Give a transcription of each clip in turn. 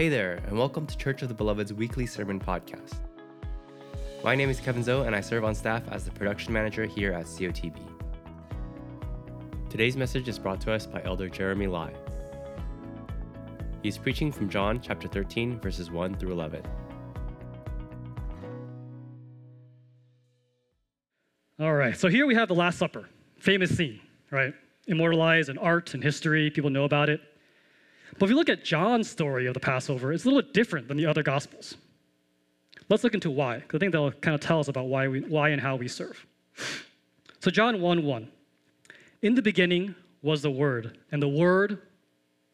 Hey there, and welcome to Church of the Beloved's weekly sermon podcast. My name is Kevin Zoe, and I serve on staff as the production manager here at COTB. Today's message is brought to us by Elder Jeremy Lai. He is preaching from John chapter 13, verses 1 through 11. All right, so here we have the Last Supper, famous scene, right? Immortalized in art and history, people know about it. But if you look at John's story of the Passover, it's a little bit different than the other Gospels. Let's look into why, because I think they'll kind of tell us about why, we, why and how we serve. So, John 1 1. In the beginning was the Word, and the Word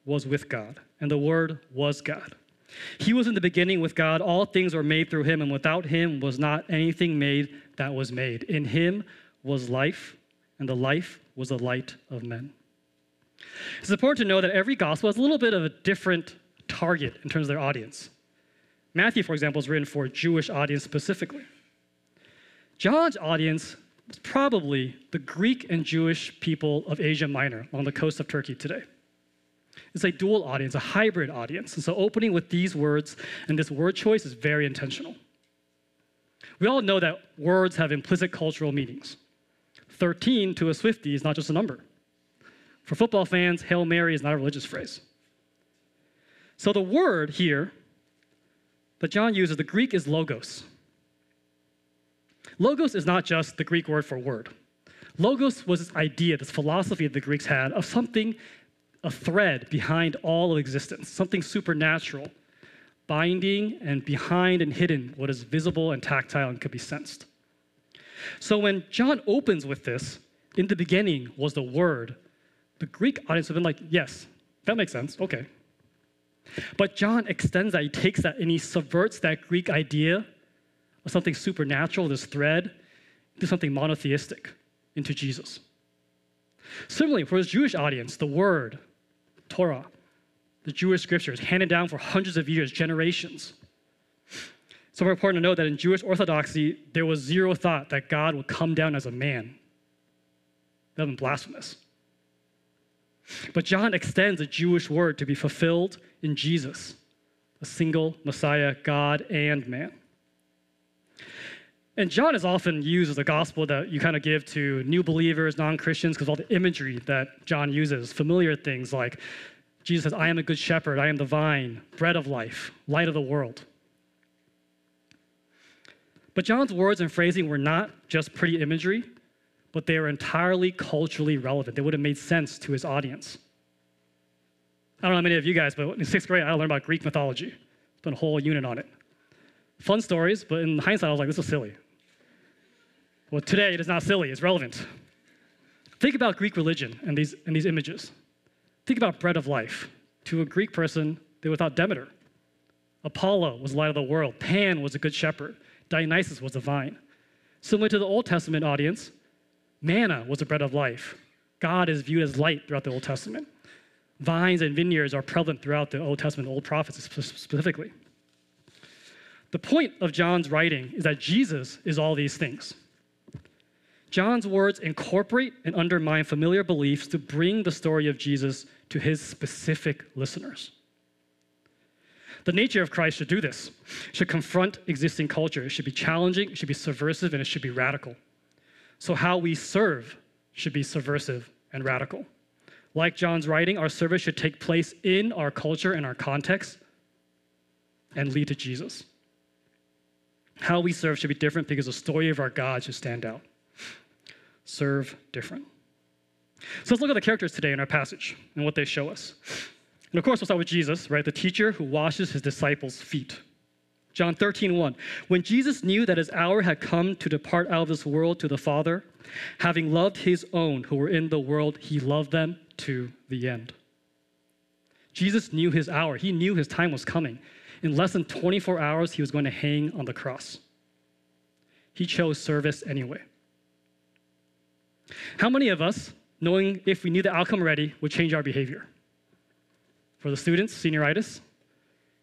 was with God, and the Word was God. He was in the beginning with God. All things were made through him, and without him was not anything made that was made. In him was life, and the life was the light of men. It's important to know that every gospel has a little bit of a different target in terms of their audience. Matthew, for example, is written for a Jewish audience specifically. John's audience was probably the Greek and Jewish people of Asia Minor on the coast of Turkey today. It's a dual audience, a hybrid audience. And so opening with these words and this word choice is very intentional. We all know that words have implicit cultural meanings. 13 to a Swiftie is not just a number. For football fans, Hail Mary is not a religious phrase. So the word here that John uses, the Greek is logos. Logos is not just the Greek word for word. Logos was this idea, this philosophy that the Greeks had of something, a thread behind all of existence, something supernatural, binding and behind and hidden what is visible and tactile and could be sensed. So when John opens with this, in the beginning was the Word, the Greek audience would have been like, yes, that makes sense, okay. But John extends that, he takes that and he subverts that Greek idea of something supernatural, this thread, into something monotheistic, into Jesus. Similarly, for his Jewish audience, the Word, Torah, the Jewish scriptures, handed down for hundreds of years, generations. It's important to know that in Jewish orthodoxy, there was zero thought that God would come down as a man. That would be blasphemous. But John extends a Jewish word to be fulfilled in Jesus, a single Messiah, God and man. And John is often used as a gospel that you kind of give to new believers, non Christians, because all the imagery that John uses, familiar things like Jesus says, I am a good shepherd, I am the vine, bread of life, light of the world. But John's words and phrasing were not just pretty imagery, but they were entirely culturally relevant. They would have made sense to his audience. I don't know how many of you guys, but in sixth grade, I learned about Greek mythology. Spent a whole unit on it. Fun stories, but in hindsight, I was like, this is silly. Well, today it is not silly, it's relevant. Think about Greek religion and these, and these images. Think about bread of life. To a Greek person, they were thought Demeter. Apollo was light of the world. Pan was a good shepherd. Dionysus was a vine. Similar to the Old Testament audience, Manna was the bread of life. God is viewed as light throughout the Old Testament. Vines and vineyards are prevalent throughout the Old Testament, Old prophets specifically. The point of John's writing is that Jesus is all these things. John's words incorporate and undermine familiar beliefs to bring the story of Jesus to his specific listeners. The nature of Christ should do this, should confront existing culture. It should be challenging, it should be subversive, and it should be radical. So, how we serve should be subversive and radical. Like John's writing, our service should take place in our culture and our context and lead to Jesus. How we serve should be different because the story of our God should stand out. Serve different. So let's look at the characters today in our passage and what they show us. And of course, we'll start with Jesus, right? The teacher who washes his disciples' feet. John 13, 1. When Jesus knew that his hour had come to depart out of this world to the Father, having loved his own who were in the world, he loved them to the end. Jesus knew his hour, he knew his time was coming. In less than 24 hours, he was going to hang on the cross. He chose service anyway. How many of us, knowing if we knew the outcome already, would change our behavior? For the students, senioritis,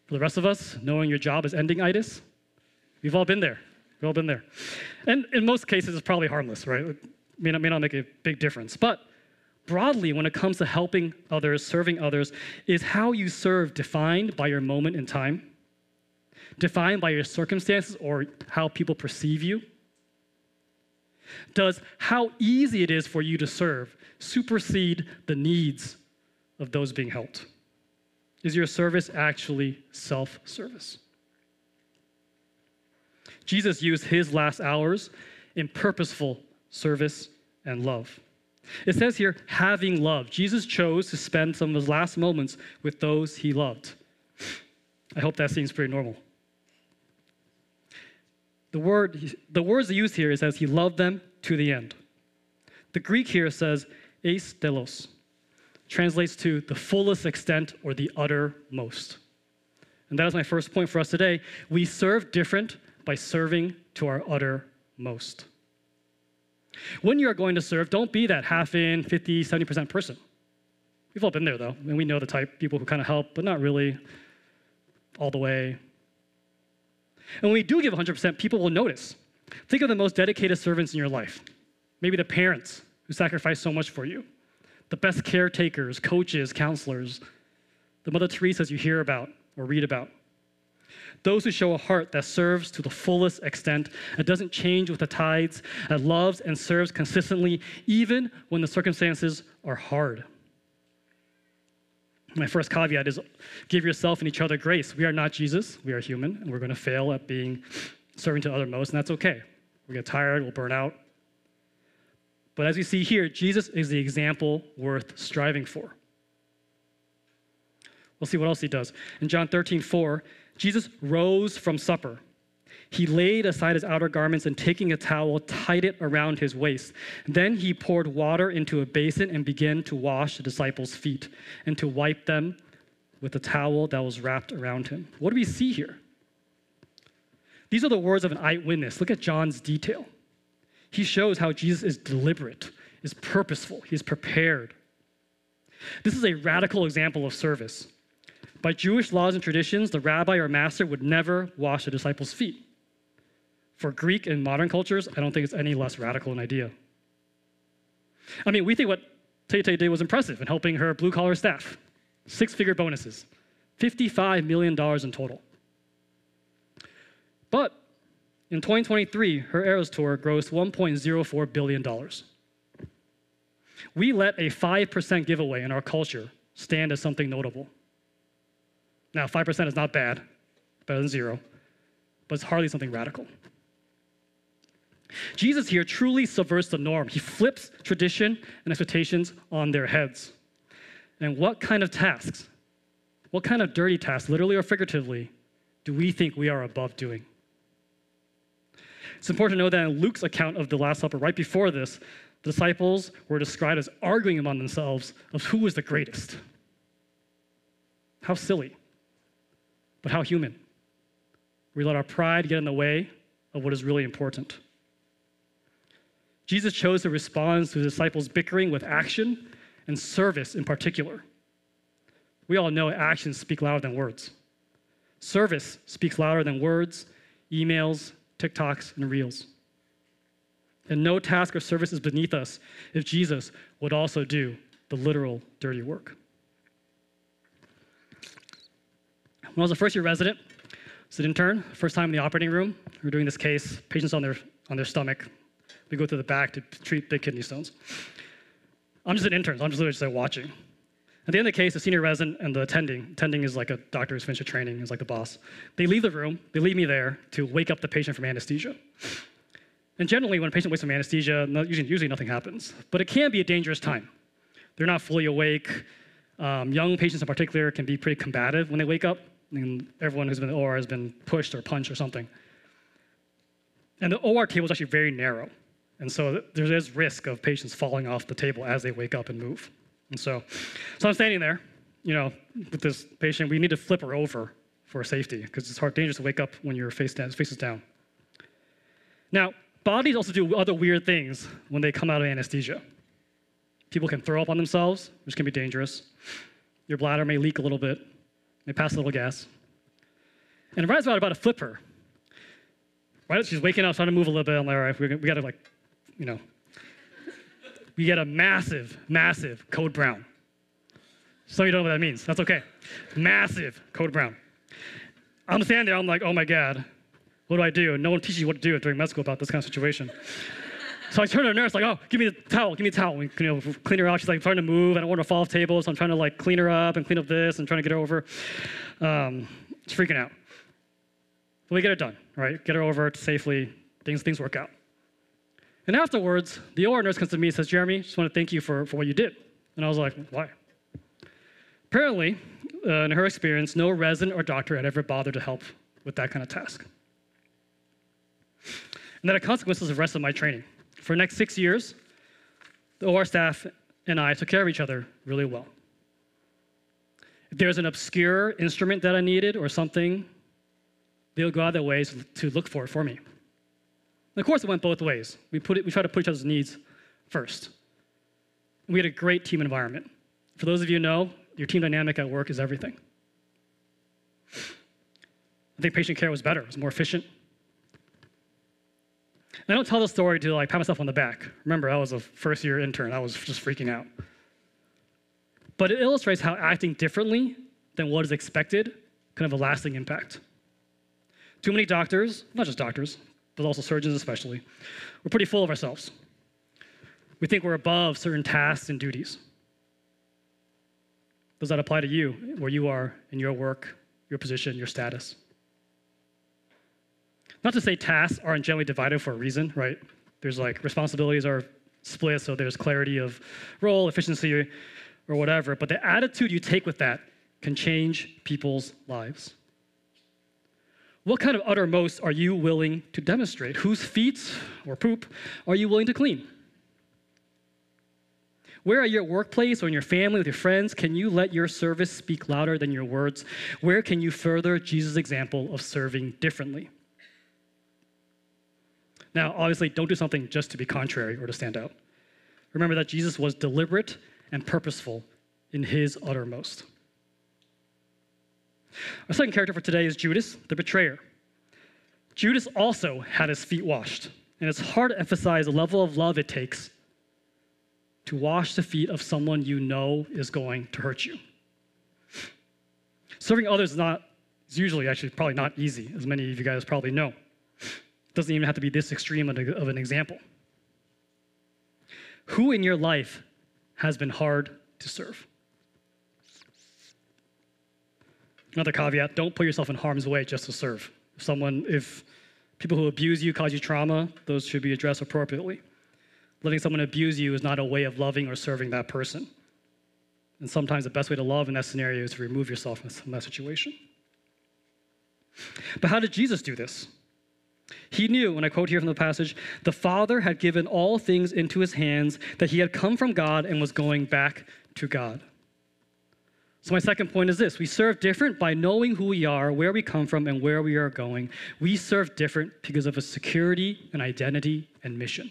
for the rest of us, knowing your job is ending itis, we've all been there. We've all been there. And in most cases, it's probably harmless, right? It may not, may not make a big difference. But broadly, when it comes to helping others, serving others, is how you serve defined by your moment in time, defined by your circumstances or how people perceive you? Does how easy it is for you to serve supersede the needs of those being helped? Is your service actually self service? Jesus used his last hours in purposeful service and love. It says here, having love. Jesus chose to spend some of his last moments with those he loved. I hope that seems pretty normal. The, word, the words used here is as he loved them to the end. The Greek here says eis telos, translates to the fullest extent or the uttermost. And that is my first point for us today. We serve different by serving to our uttermost. When you are going to serve, don't be that half in, 50, 70% person. We've all been there though, and we know the type people who kind of help, but not really all the way. And when we do give 100%, people will notice. Think of the most dedicated servants in your life. Maybe the parents who sacrifice so much for you, the best caretakers, coaches, counselors, the Mother Teresa's you hear about or read about. Those who show a heart that serves to the fullest extent, that doesn't change with the tides, that loves and serves consistently, even when the circumstances are hard. My first caveat is give yourself and each other grace. We are not Jesus, we are human, and we're going to fail at being serving to other most, and that's okay. We get tired, we'll burn out. But as we see here, Jesus is the example worth striving for. We'll see what else he does. In John 13, 4, Jesus rose from supper. He laid aside his outer garments and taking a towel, tied it around his waist. Then he poured water into a basin and began to wash the disciples' feet and to wipe them with the towel that was wrapped around him. What do we see here? These are the words of an eyewitness. Look at John's detail. He shows how Jesus is deliberate, is purposeful, he's prepared. This is a radical example of service. By Jewish laws and traditions, the rabbi or master would never wash a disciple's feet. For Greek and modern cultures, I don't think it's any less radical an idea. I mean, we think what Tay did was impressive in helping her blue collar staff. Six figure bonuses, $55 million in total. But in 2023, her Eras Tour grossed $1.04 billion. We let a 5% giveaway in our culture stand as something notable. Now, 5% is not bad, better than zero, but it's hardly something radical. Jesus here truly subverts the norm. He flips tradition and expectations on their heads. And what kind of tasks, what kind of dirty tasks, literally or figuratively, do we think we are above doing? It's important to know that in Luke's account of the Last Supper, right before this, the disciples were described as arguing among themselves of who was the greatest. How silly but how human. We let our pride get in the way of what is really important. Jesus chose to respond to the disciples' bickering with action and service in particular. We all know actions speak louder than words. Service speaks louder than words, emails, TikToks, and reels. And no task or service is beneath us if Jesus would also do the literal dirty work. When I was a first year resident, as an intern, first time in the operating room, we are doing this case, patients on their, on their stomach. We go to the back to treat big kidney stones. I'm just an intern, so I'm just literally just like watching. At the end of the case, the senior resident and the attending, attending is like a doctor who's finished a training, is like the boss. They leave the room, they leave me there to wake up the patient from anesthesia. And generally, when a patient wakes from anesthesia, usually, nothing happens. But it can be a dangerous time. They're not fully awake. Um, young patients in particular can be pretty combative when they wake up and everyone who's been in the OR has been pushed or punched or something. And the OR table is actually very narrow. And so there is risk of patients falling off the table as they wake up and move. And so, so I'm standing there, you know, with this patient. We need to flip her over for safety because it's hard, dangerous to wake up when your face, down, face is down. Now, bodies also do other weird things when they come out of anesthesia. People can throw up on themselves, which can be dangerous. Your bladder may leak a little bit. may pass a little gas. And right about, about to flip her, right she's waking up, trying to move a little bit, I'm like, all right, we, we got to like, you know, we get a massive, massive code brown. Some of you don't know what that means. That's okay. Massive code brown. I'm standing there, I'm like, oh my God, what do I do? And no one teaches you what to do during med school about this kind of situation. so I turn to the nurse, like, oh, give me the towel, give me the towel. We, you know, clean her out. She's like trying to move. I don't want her to fall off tables. So I'm trying to like clean her up and clean up this and trying to get her over. Um, she's freaking out. But we get it done, right? Get her over safely. Things, things work out. And afterwards, the OR nurse comes to me and says, Jeremy, just want to thank you for, for what you did. And I was like, why? Apparently, uh, in her experience, no resident or doctor had ever bothered to help with that kind of task. And that had consequences the rest of my training. For the next six years, the OR staff and I took care of each other really well. If there's an obscure instrument that I needed or something, they'll go out of their ways to look for it for me. And of course, it went both ways. We, put it, we tried to put each other's needs first. We had a great team environment. For those of you who know, your team dynamic at work is everything. I think patient care was better, it was more efficient. And I don't tell the story to like pat myself on the back. Remember, I was a first year intern, I was just freaking out. But it illustrates how acting differently than what is expected can have a lasting impact. Too many doctors, not just doctors, but also surgeons especially, we're pretty full of ourselves. We think we're above certain tasks and duties. Does that apply to you, where you are in your work, your position, your status? Not to say tasks aren't generally divided for a reason, right? There's like responsibilities are split, so there's clarity of role, efficiency, or whatever. But the attitude you take with that can change people's lives. What kind of uttermost are you willing to demonstrate? Whose feet or poop are you willing to clean? Where at your workplace or in your family with your friends can you let your service speak louder than your words? Where can you further Jesus' example of serving differently? Now, obviously, don't do something just to be contrary or to stand out. Remember that Jesus was deliberate and purposeful in his uttermost. Our second character for today is Judas, the betrayer. Judas also had his feet washed, and it's hard to emphasize the level of love it takes to wash the feet of someone you know is going to hurt you. Serving others is not is usually actually probably not easy, as many of you guys probably know. It doesn't even have to be this extreme of an example. Who in your life has been hard to serve? Another caveat don't put yourself in harm's way just to serve. If someone, if people who abuse you cause you trauma, those should be addressed appropriately. Letting someone abuse you is not a way of loving or serving that person. And sometimes the best way to love in that scenario is to remove yourself from that situation. But how did Jesus do this? He knew, when I quote here from the passage, the Father had given all things into his hands, that he had come from God and was going back to God. So, my second point is this we serve different by knowing who we are, where we come from, and where we are going. We serve different because of a security, an identity, and mission.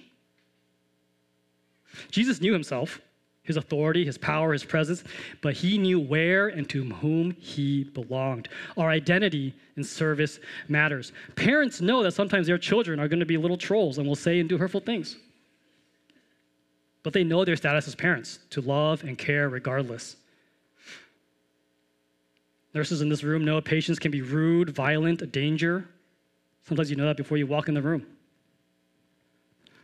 Jesus knew himself, his authority, his power, his presence, but he knew where and to whom he belonged. Our identity in service matters. Parents know that sometimes their children are going to be little trolls and will say and do hurtful things. But they know their status as parents to love and care regardless. Nurses in this room know patients can be rude, violent, a danger. Sometimes you know that before you walk in the room.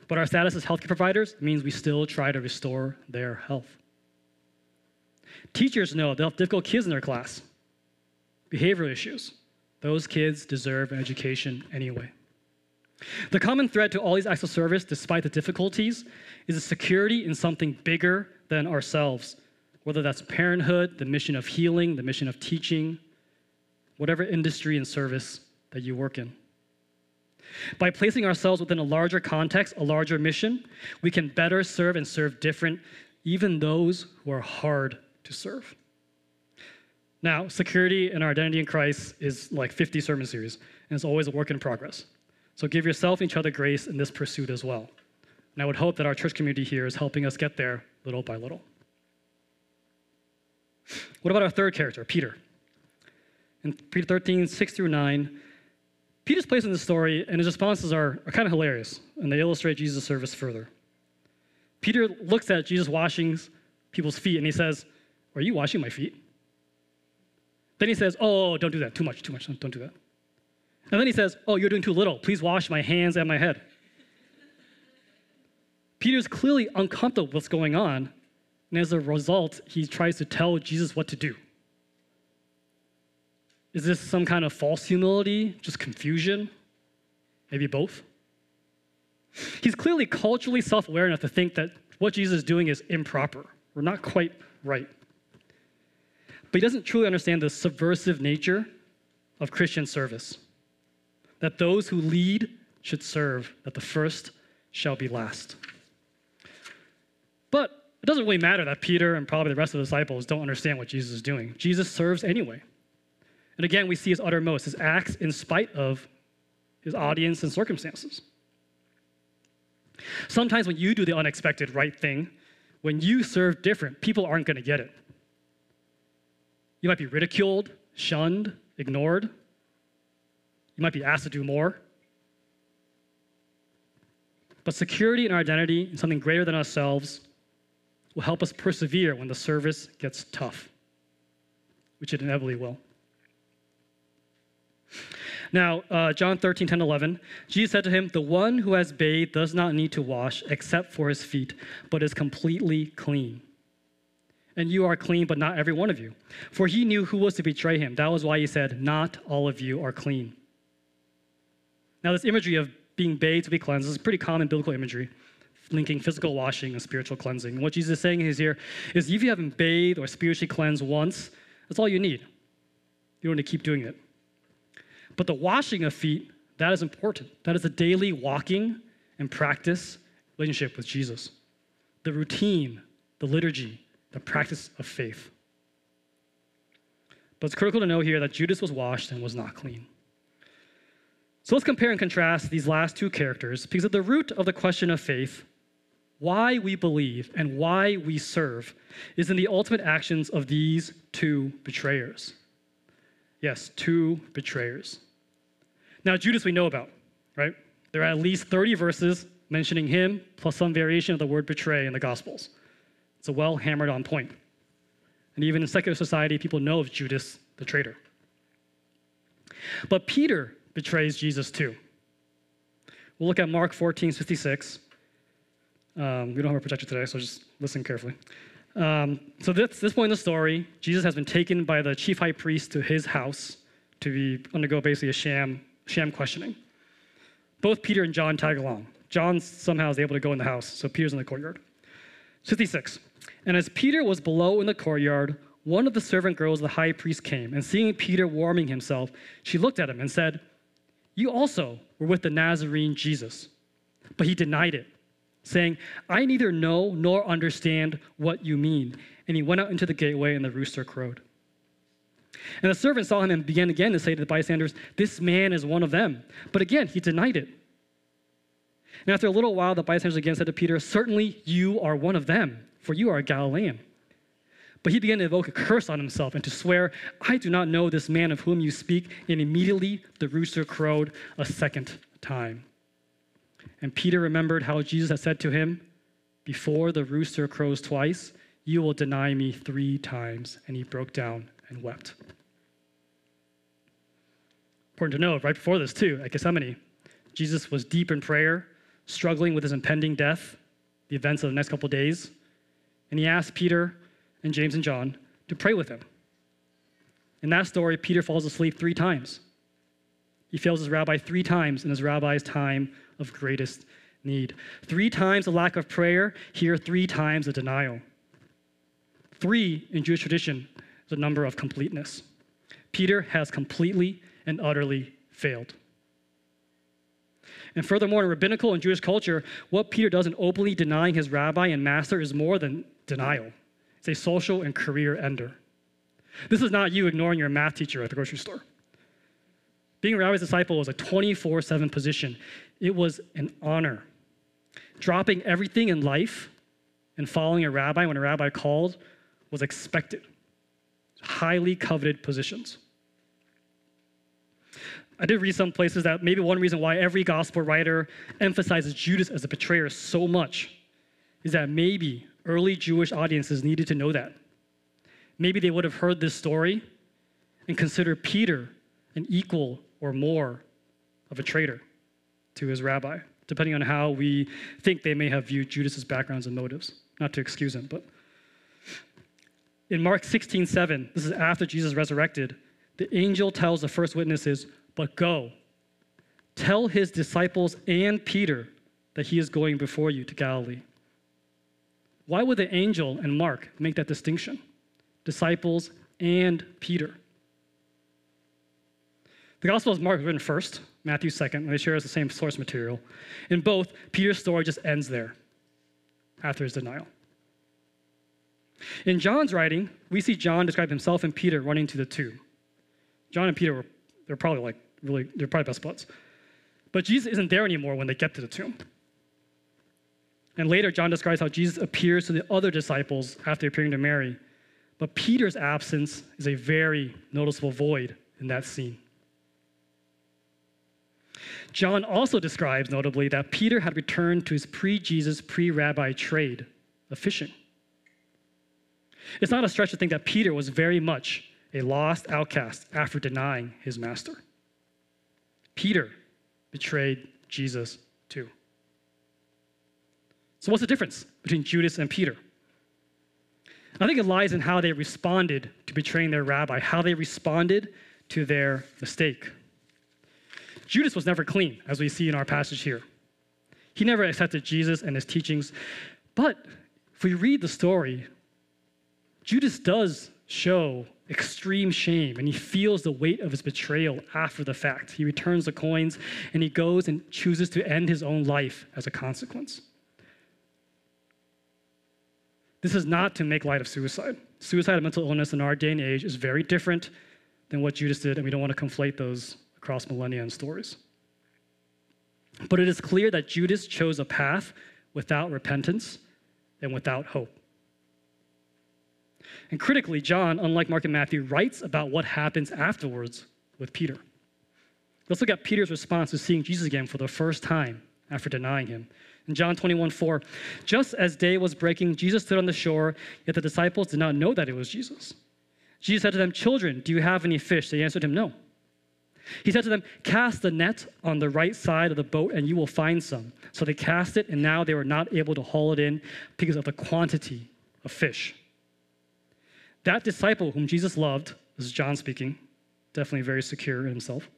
But our status as healthcare providers means we still try to restore their health. Teachers know they'll have difficult kids in their class, behavioral issues. Those kids deserve an education anyway. The common thread to all these acts of service, despite the difficulties, is a security in something bigger than ourselves, whether that's parenthood, the mission of healing, the mission of teaching, whatever industry and service that you work in. By placing ourselves within a larger context, a larger mission, we can better serve and serve different, even those who are hard to serve. Now, security and our identity in Christ is like 50 sermon series, and it's always a work in progress. So give yourself and each other grace in this pursuit as well. And I would hope that our church community here is helping us get there little by little. What about our third character, Peter? In Peter 13, 6 through 9, Peter's place in the story and his responses are, are kind of hilarious, and they illustrate Jesus' service further. Peter looks at Jesus washing people's feet and he says, Are you washing my feet? Then he says, Oh, oh, oh don't do that. Too much, too much. Don't do that. And then he says, Oh, you're doing too little. Please wash my hands and my head. Peter's clearly uncomfortable with what's going on. And as a result, he tries to tell Jesus what to do. Is this some kind of false humility, just confusion? Maybe both? He's clearly culturally self aware enough to think that what Jesus is doing is improper. We're not quite right. But he doesn't truly understand the subversive nature of Christian service that those who lead should serve, that the first shall be last. It doesn't really matter that Peter and probably the rest of the disciples don't understand what Jesus is doing. Jesus serves anyway. And again, we see his uttermost, his acts in spite of his audience and circumstances. Sometimes when you do the unexpected right thing, when you serve different, people aren't going to get it. You might be ridiculed, shunned, ignored. You might be asked to do more. But security and our identity in something greater than ourselves will help us persevere when the service gets tough, which it inevitably will. Now, uh, John 13, 10, 11, Jesus said to him, The one who has bathed does not need to wash except for his feet, but is completely clean. And you are clean, but not every one of you. For he knew who was to betray him. That was why he said, Not all of you are clean. Now, this imagery of being bathed to be cleansed is pretty common biblical imagery, linking physical washing and spiritual cleansing. What Jesus is saying is here is if you haven't bathed or spiritually cleansed once, that's all you need. You don't need to keep doing it. But the washing of feet, that is important. That is a daily walking and practice relationship with Jesus. The routine, the liturgy, the practice of faith. But it's critical to know here that Judas was washed and was not clean. So let's compare and contrast these last two characters because at the root of the question of faith, why we believe and why we serve, is in the ultimate actions of these two betrayers. Yes, two betrayers. Now, Judas we know about, right? There are at least 30 verses mentioning him, plus some variation of the word betray in the Gospels. It's a well hammered on point. And even in secular society, people know of Judas the traitor. But Peter betrays Jesus too. We'll look at Mark 14, 56. Um, we don't have a projector today, so just listen carefully. Um, so, this, this point in the story, Jesus has been taken by the chief high priest to his house to be, undergo basically a sham sham questioning. Both Peter and John tag along. John somehow is able to go in the house, so Peter's in the courtyard. 56. And as Peter was below in the courtyard, one of the servant girls of the high priest came, and seeing Peter warming himself, she looked at him and said, You also were with the Nazarene Jesus. But he denied it, saying, I neither know nor understand what you mean. And he went out into the gateway, and the rooster crowed. And the servant saw him and began again to say to the bystanders, This man is one of them. But again, he denied it. And after a little while, the bystanders again said to Peter, Certainly you are one of them, for you are a Galilean. But he began to evoke a curse on himself and to swear, I do not know this man of whom you speak. And immediately the rooster crowed a second time. And Peter remembered how Jesus had said to him, Before the rooster crows twice, you will deny me three times. And he broke down and wept. Important to know, right before this, too, at Gethsemane, Jesus was deep in prayer, struggling with his impending death, the events of the next couple days, and he asked Peter and James and John to pray with him. In that story, Peter falls asleep three times. He fails his rabbi three times in his rabbi's time of greatest need. Three times a lack of prayer, here, three times a denial. Three in Jewish tradition the number of completeness. Peter has completely and utterly failed. And furthermore, in rabbinical and Jewish culture, what Peter does in openly denying his rabbi and master is more than denial. It's a social and career ender. This is not you ignoring your math teacher at the grocery store. Being a rabbi's disciple was a 24 7 position, it was an honor. Dropping everything in life and following a rabbi when a rabbi called was expected highly coveted positions. I did read some places that maybe one reason why every gospel writer emphasizes Judas as a betrayer so much is that maybe early Jewish audiences needed to know that. Maybe they would have heard this story and considered Peter an equal or more of a traitor to his rabbi, depending on how we think they may have viewed Judas's backgrounds and motives. Not to excuse him, but in Mark 16, 7, this is after Jesus resurrected, the angel tells the first witnesses, But go, tell his disciples and Peter that he is going before you to Galilee. Why would the angel and Mark make that distinction? Disciples and Peter. The Gospel of Mark is written first, Matthew second, and they share the same source material. In both, Peter's story just ends there after his denial. In John's writing, we see John describe himself and Peter running to the tomb. John and Peter were they're probably like really they're probably best buds. But Jesus isn't there anymore when they get to the tomb. And later, John describes how Jesus appears to the other disciples after appearing to Mary. But Peter's absence is a very noticeable void in that scene. John also describes, notably, that Peter had returned to his pre Jesus, pre rabbi trade of fishing. It's not a stretch to think that Peter was very much a lost outcast after denying his master. Peter betrayed Jesus too. So, what's the difference between Judas and Peter? I think it lies in how they responded to betraying their rabbi, how they responded to their mistake. Judas was never clean, as we see in our passage here. He never accepted Jesus and his teachings. But if we read the story, Judas does show extreme shame and he feels the weight of his betrayal after the fact. He returns the coins and he goes and chooses to end his own life as a consequence. This is not to make light of suicide. Suicide and mental illness in our day and age is very different than what Judas did, and we don't want to conflate those across millennia and stories. But it is clear that Judas chose a path without repentance and without hope. And critically, John, unlike Mark and Matthew, writes about what happens afterwards with Peter. Let's look at Peter's response to seeing Jesus again for the first time after denying him. In John 21, 4, just as day was breaking, Jesus stood on the shore, yet the disciples did not know that it was Jesus. Jesus said to them, Children, do you have any fish? They answered him, No. He said to them, Cast the net on the right side of the boat, and you will find some. So they cast it, and now they were not able to haul it in because of the quantity of fish. That disciple whom Jesus loved, this is John speaking, definitely very secure in himself,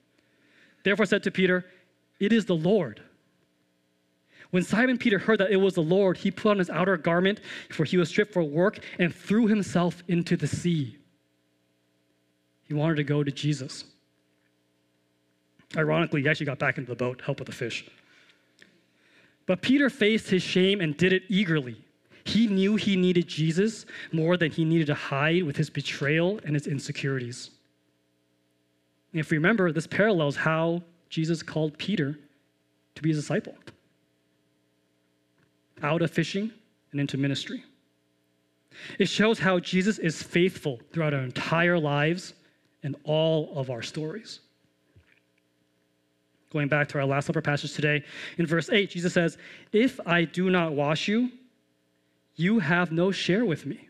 therefore said to Peter, It is the Lord. When Simon Peter heard that it was the Lord, he put on his outer garment, for he was stripped for work, and threw himself into the sea. He wanted to go to Jesus. Ironically, he actually got back into the boat help with the fish. But Peter faced his shame and did it eagerly. He knew he needed Jesus more than he needed to hide with his betrayal and his insecurities. And if we remember, this parallels how Jesus called Peter to be his disciple out of fishing and into ministry. It shows how Jesus is faithful throughout our entire lives and all of our stories. Going back to our Last Supper passage today, in verse 8, Jesus says, If I do not wash you, you have no share with me.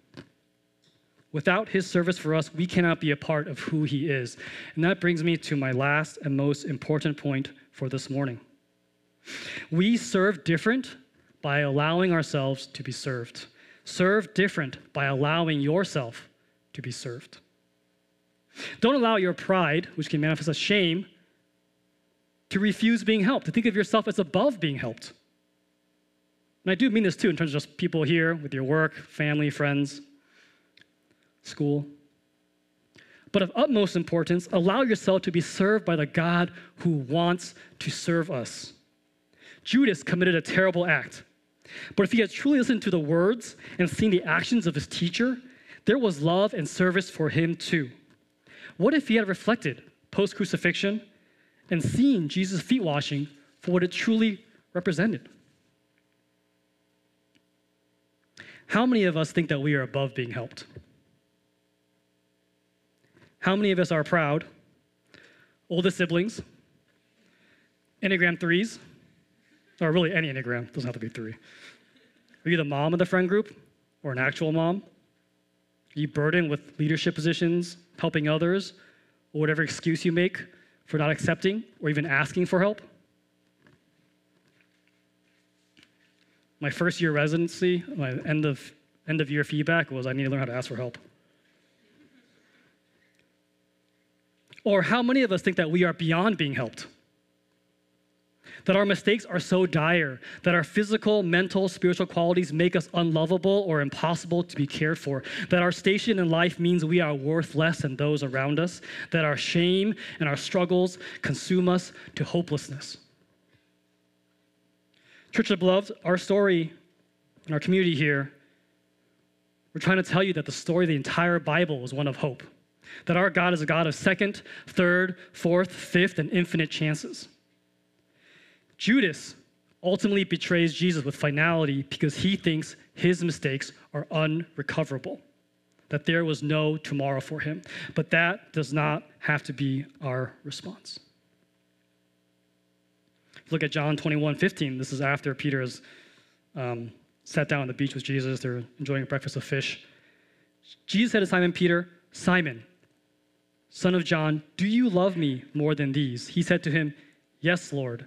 Without his service for us, we cannot be a part of who he is. And that brings me to my last and most important point for this morning. We serve different by allowing ourselves to be served. Serve different by allowing yourself to be served. Don't allow your pride, which can manifest as shame, to refuse being helped, to think of yourself as above being helped. And I do mean this too in terms of just people here with your work, family, friends, school. But of utmost importance, allow yourself to be served by the God who wants to serve us. Judas committed a terrible act. But if he had truly listened to the words and seen the actions of his teacher, there was love and service for him too. What if he had reflected post crucifixion and seen Jesus' feet washing for what it truly represented? How many of us think that we are above being helped? How many of us are proud? Oldest siblings? Enneagram threes? Or really any Enneagram, doesn't have to be three. Are you the mom of the friend group or an actual mom? Are you burdened with leadership positions, helping others, or whatever excuse you make for not accepting or even asking for help? My first year residency, my end of, end of year feedback was I need to learn how to ask for help. Or how many of us think that we are beyond being helped? That our mistakes are so dire, that our physical, mental, spiritual qualities make us unlovable or impossible to be cared for, that our station in life means we are worth less than those around us, that our shame and our struggles consume us to hopelessness. Church of Beloved, our story and our community here, we're trying to tell you that the story of the entire Bible is one of hope. That our God is a God of second, third, fourth, fifth, and infinite chances. Judas ultimately betrays Jesus with finality because he thinks his mistakes are unrecoverable, that there was no tomorrow for him. But that does not have to be our response. Look at John 21 15. This is after Peter has um, sat down on the beach with Jesus. They're enjoying a breakfast of fish. Jesus said to Simon Peter, Simon, son of John, do you love me more than these? He said to him, Yes, Lord,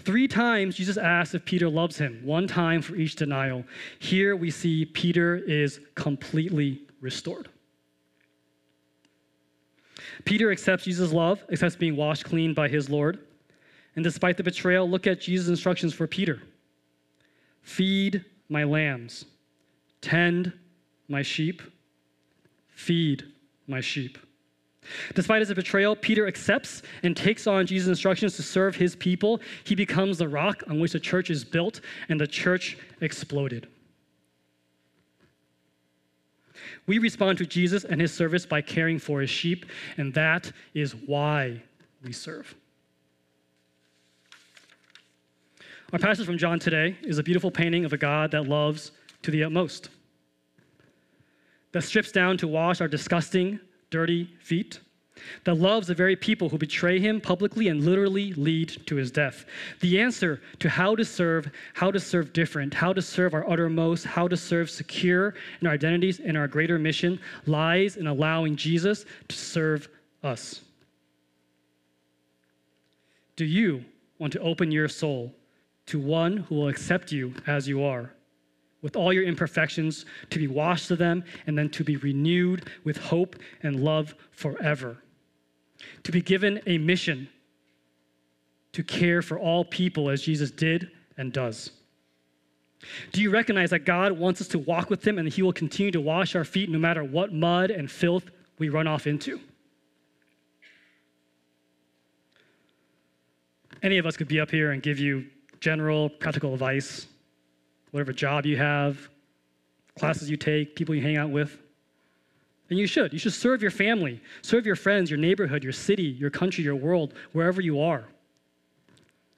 Three times Jesus asks if Peter loves him, one time for each denial. Here we see Peter is completely restored. Peter accepts Jesus' love, accepts being washed clean by his Lord. And despite the betrayal, look at Jesus' instructions for Peter feed my lambs, tend my sheep, feed my sheep. Despite his betrayal, Peter accepts and takes on Jesus' instructions to serve his people. He becomes the rock on which the church is built, and the church exploded. We respond to Jesus and his service by caring for his sheep, and that is why we serve. Our passage from John today is a beautiful painting of a God that loves to the utmost, that strips down to wash our disgusting, dirty feet, that loves the very people who betray him publicly and literally lead to his death. The answer to how to serve, how to serve different, how to serve our uttermost, how to serve secure in our identities and our greater mission lies in allowing Jesus to serve us. Do you want to open your soul to one who will accept you as you are, with all your imperfections, to be washed of them, and then to be renewed with hope and love forever. To be given a mission to care for all people as Jesus did and does. Do you recognize that God wants us to walk with Him and He will continue to wash our feet no matter what mud and filth we run off into? Any of us could be up here and give you general practical advice, whatever job you have, classes you take, people you hang out with. And you should. You should serve your family, serve your friends, your neighborhood, your city, your country, your world, wherever you are.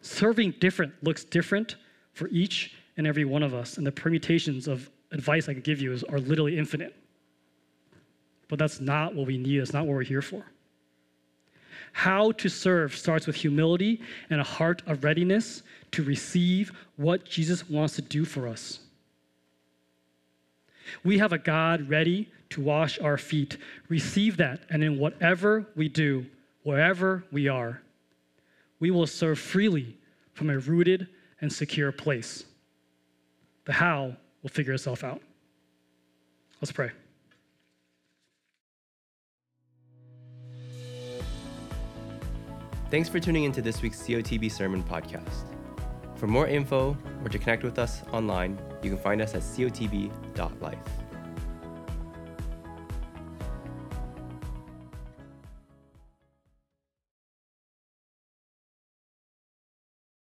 Serving different looks different for each and every one of us, and the permutations of advice I could give you is, are literally infinite. But that's not what we need, that's not what we're here for. How to serve starts with humility and a heart of readiness to receive what Jesus wants to do for us. We have a God ready to wash our feet. Receive that, and in whatever we do, wherever we are, we will serve freely from a rooted and secure place. The how will figure itself out. Let's pray. Thanks for tuning into this week's COTB Sermon Podcast. For more info or to connect with us online, you can find us at cotb.life.